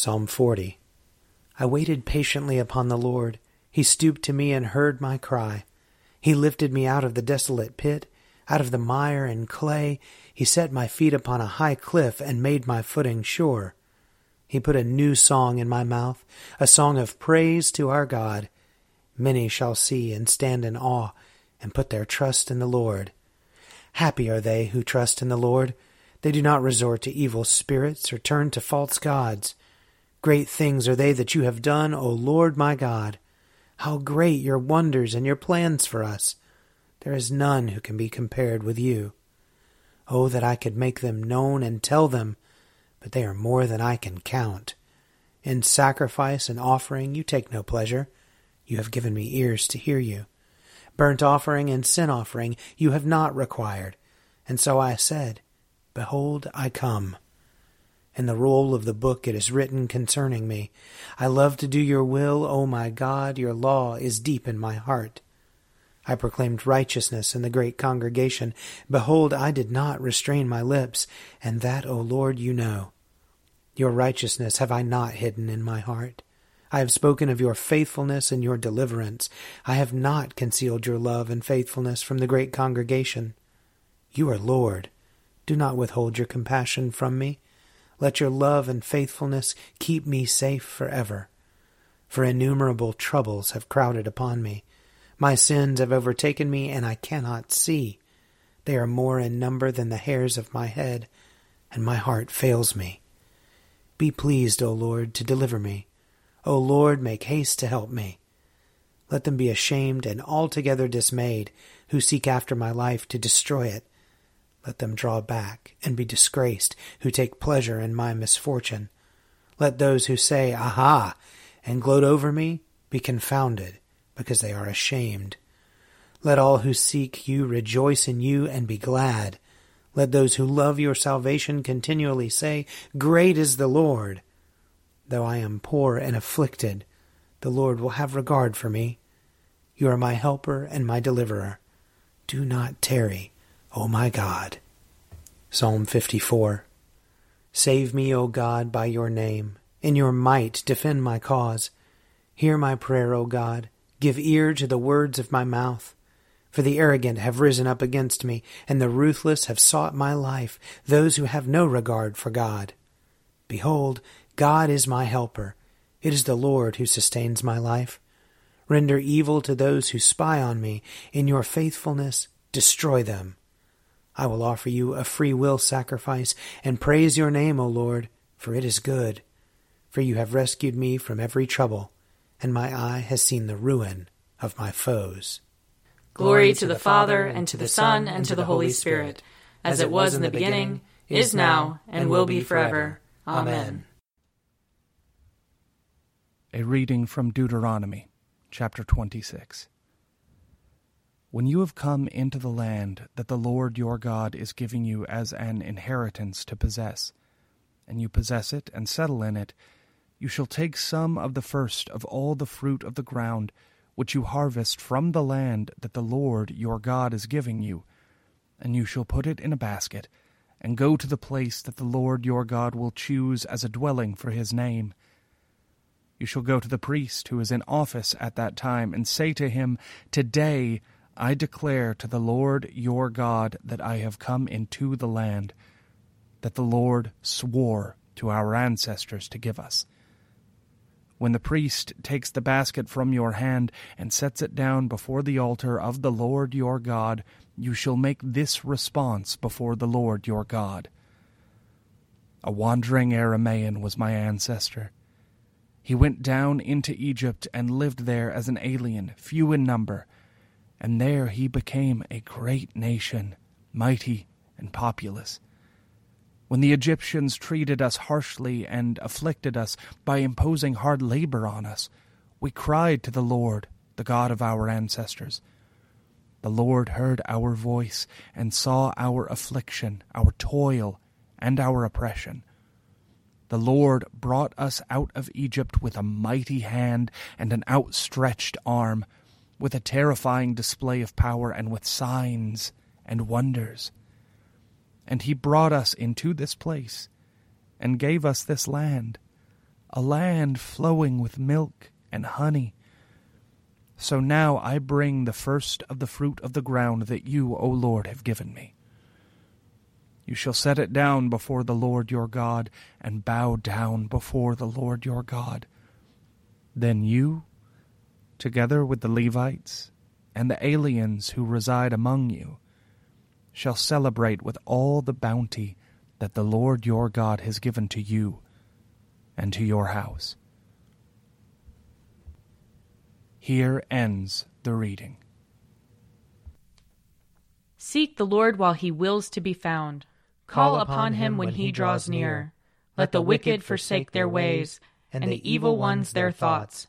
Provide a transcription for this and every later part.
Psalm 40 I waited patiently upon the Lord. He stooped to me and heard my cry. He lifted me out of the desolate pit, out of the mire and clay. He set my feet upon a high cliff and made my footing sure. He put a new song in my mouth, a song of praise to our God. Many shall see and stand in awe and put their trust in the Lord. Happy are they who trust in the Lord. They do not resort to evil spirits or turn to false gods. Great things are they that you have done, O Lord my God. How great your wonders and your plans for us! There is none who can be compared with you. Oh, that I could make them known and tell them, but they are more than I can count. In sacrifice and offering you take no pleasure. You have given me ears to hear you. Burnt offering and sin offering you have not required. And so I said, Behold, I come. In the roll of the book it is written concerning me. I love to do your will, O my God. Your law is deep in my heart. I proclaimed righteousness in the great congregation. Behold, I did not restrain my lips, and that, O Lord, you know. Your righteousness have I not hidden in my heart. I have spoken of your faithfulness and your deliverance. I have not concealed your love and faithfulness from the great congregation. You are Lord. Do not withhold your compassion from me. Let your love and faithfulness keep me safe forever. For innumerable troubles have crowded upon me. My sins have overtaken me, and I cannot see. They are more in number than the hairs of my head, and my heart fails me. Be pleased, O Lord, to deliver me. O Lord, make haste to help me. Let them be ashamed and altogether dismayed who seek after my life to destroy it. Let them draw back and be disgraced who take pleasure in my misfortune. Let those who say, Aha, and gloat over me be confounded, because they are ashamed. Let all who seek you rejoice in you and be glad. Let those who love your salvation continually say, Great is the Lord. Though I am poor and afflicted, the Lord will have regard for me. You are my helper and my deliverer. Do not tarry. O my God. Psalm 54 Save me, O God, by your name. In your might defend my cause. Hear my prayer, O God. Give ear to the words of my mouth. For the arrogant have risen up against me, and the ruthless have sought my life, those who have no regard for God. Behold, God is my helper. It is the Lord who sustains my life. Render evil to those who spy on me. In your faithfulness, destroy them. I will offer you a free will sacrifice and praise your name, O Lord, for it is good. For you have rescued me from every trouble, and my eye has seen the ruin of my foes. Glory to the Father, and to the Son, and to the Holy Spirit, as it was in the beginning, is now, and will be forever. Amen. A reading from Deuteronomy, chapter 26. When you have come into the land that the Lord your God is giving you as an inheritance to possess, and you possess it and settle in it, you shall take some of the first of all the fruit of the ground which you harvest from the land that the Lord your God is giving you, and you shall put it in a basket, and go to the place that the Lord your God will choose as a dwelling for his name. You shall go to the priest who is in office at that time, and say to him, Today I declare to the Lord your God that I have come into the land that the Lord swore to our ancestors to give us. When the priest takes the basket from your hand and sets it down before the altar of the Lord your God, you shall make this response before the Lord your God. A wandering Aramaean was my ancestor. He went down into Egypt and lived there as an alien, few in number and there he became a great nation, mighty and populous. When the Egyptians treated us harshly and afflicted us by imposing hard labor on us, we cried to the Lord, the God of our ancestors. The Lord heard our voice and saw our affliction, our toil, and our oppression. The Lord brought us out of Egypt with a mighty hand and an outstretched arm with a terrifying display of power and with signs and wonders. And he brought us into this place and gave us this land, a land flowing with milk and honey. So now I bring the first of the fruit of the ground that you, O Lord, have given me. You shall set it down before the Lord your God, and bow down before the Lord your God. Then you together with the Levites and the aliens who reside among you, shall celebrate with all the bounty that the Lord your God has given to you and to your house. Here ends the reading. Seek the Lord while he wills to be found. Call upon him when he draws near. Let the wicked forsake their ways, and the evil ones their thoughts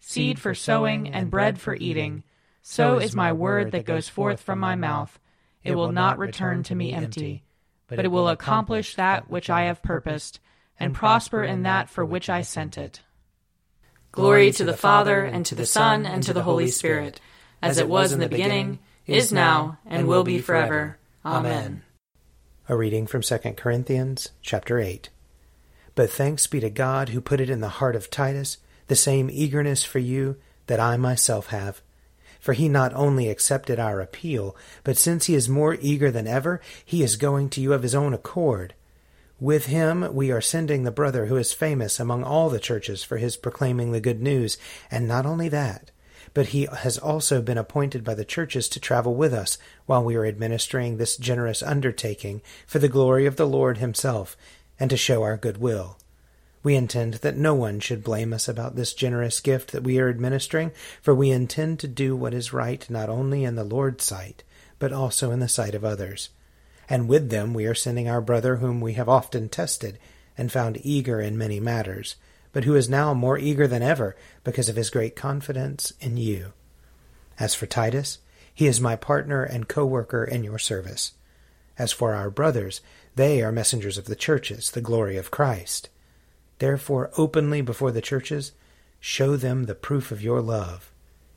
seed for sowing and bread for eating. So is my word that goes forth from my mouth. It will not return to me empty, but it will accomplish that which I have purposed, and prosper in that for which I sent it. Glory to the Father, and to the Son, and to the Holy Spirit, as it was in the beginning, is now, and will be forever. Amen. A reading from 2 Corinthians chapter 8. But thanks be to God who put it in the heart of Titus the same eagerness for you that I myself have. For he not only accepted our appeal, but since he is more eager than ever, he is going to you of his own accord. With him we are sending the brother who is famous among all the churches for his proclaiming the good news, and not only that, but he has also been appointed by the churches to travel with us while we are administering this generous undertaking for the glory of the Lord himself, and to show our good will. We intend that no one should blame us about this generous gift that we are administering, for we intend to do what is right not only in the Lord's sight, but also in the sight of others. And with them we are sending our brother whom we have often tested and found eager in many matters, but who is now more eager than ever because of his great confidence in you. As for Titus, he is my partner and co-worker in your service. As for our brothers, they are messengers of the churches, the glory of Christ. Therefore, openly before the churches, show them the proof of your love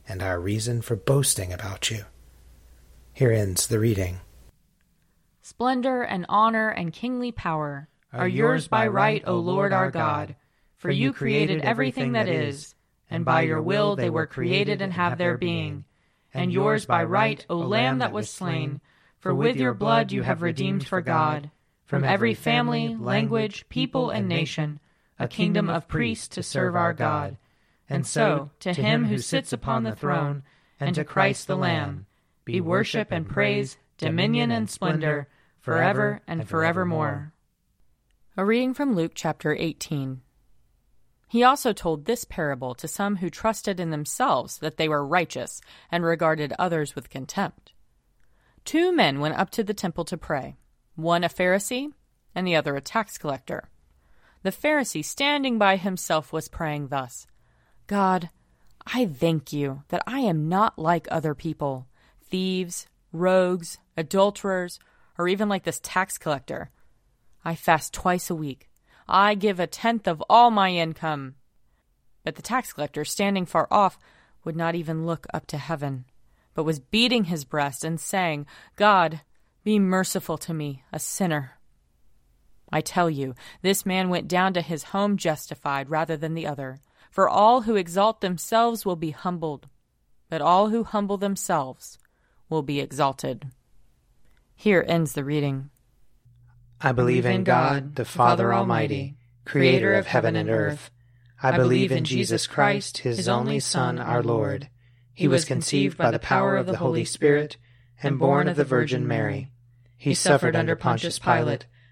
and our reason for boasting about you. Here ends the reading. Splendor and honor and kingly power are yours by right, O Lord our God, for you created everything that is, and by your will they were created and have their being. And yours by right, O Lamb that was slain, for with your blood you have redeemed for God, from every family, language, people, and nation, a kingdom of priests to serve our God. And so, to him who sits upon the throne, and to Christ the Lamb, be worship and praise, dominion and splendor, forever and forevermore. A reading from Luke chapter 18. He also told this parable to some who trusted in themselves that they were righteous and regarded others with contempt. Two men went up to the temple to pray, one a Pharisee and the other a tax collector. The Pharisee, standing by himself, was praying thus God, I thank you that I am not like other people, thieves, rogues, adulterers, or even like this tax collector. I fast twice a week. I give a tenth of all my income. But the tax collector, standing far off, would not even look up to heaven, but was beating his breast and saying, God, be merciful to me, a sinner. I tell you, this man went down to his home justified rather than the other. For all who exalt themselves will be humbled, but all who humble themselves will be exalted. Here ends the reading. I believe in God, the Father Almighty, creator of heaven and earth. I believe in Jesus Christ, his only Son, our Lord. He was conceived by the power of the Holy Spirit and born of the Virgin Mary. He suffered under Pontius Pilate,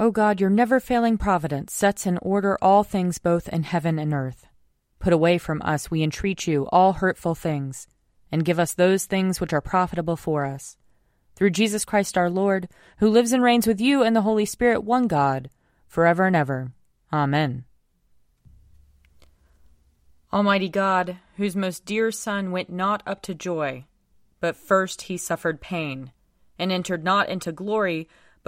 O God, your never failing providence sets in order all things both in heaven and earth. Put away from us, we entreat you, all hurtful things, and give us those things which are profitable for us. Through Jesus Christ our Lord, who lives and reigns with you and the Holy Spirit, one God, forever and ever. Amen. Almighty God, whose most dear Son went not up to joy, but first he suffered pain, and entered not into glory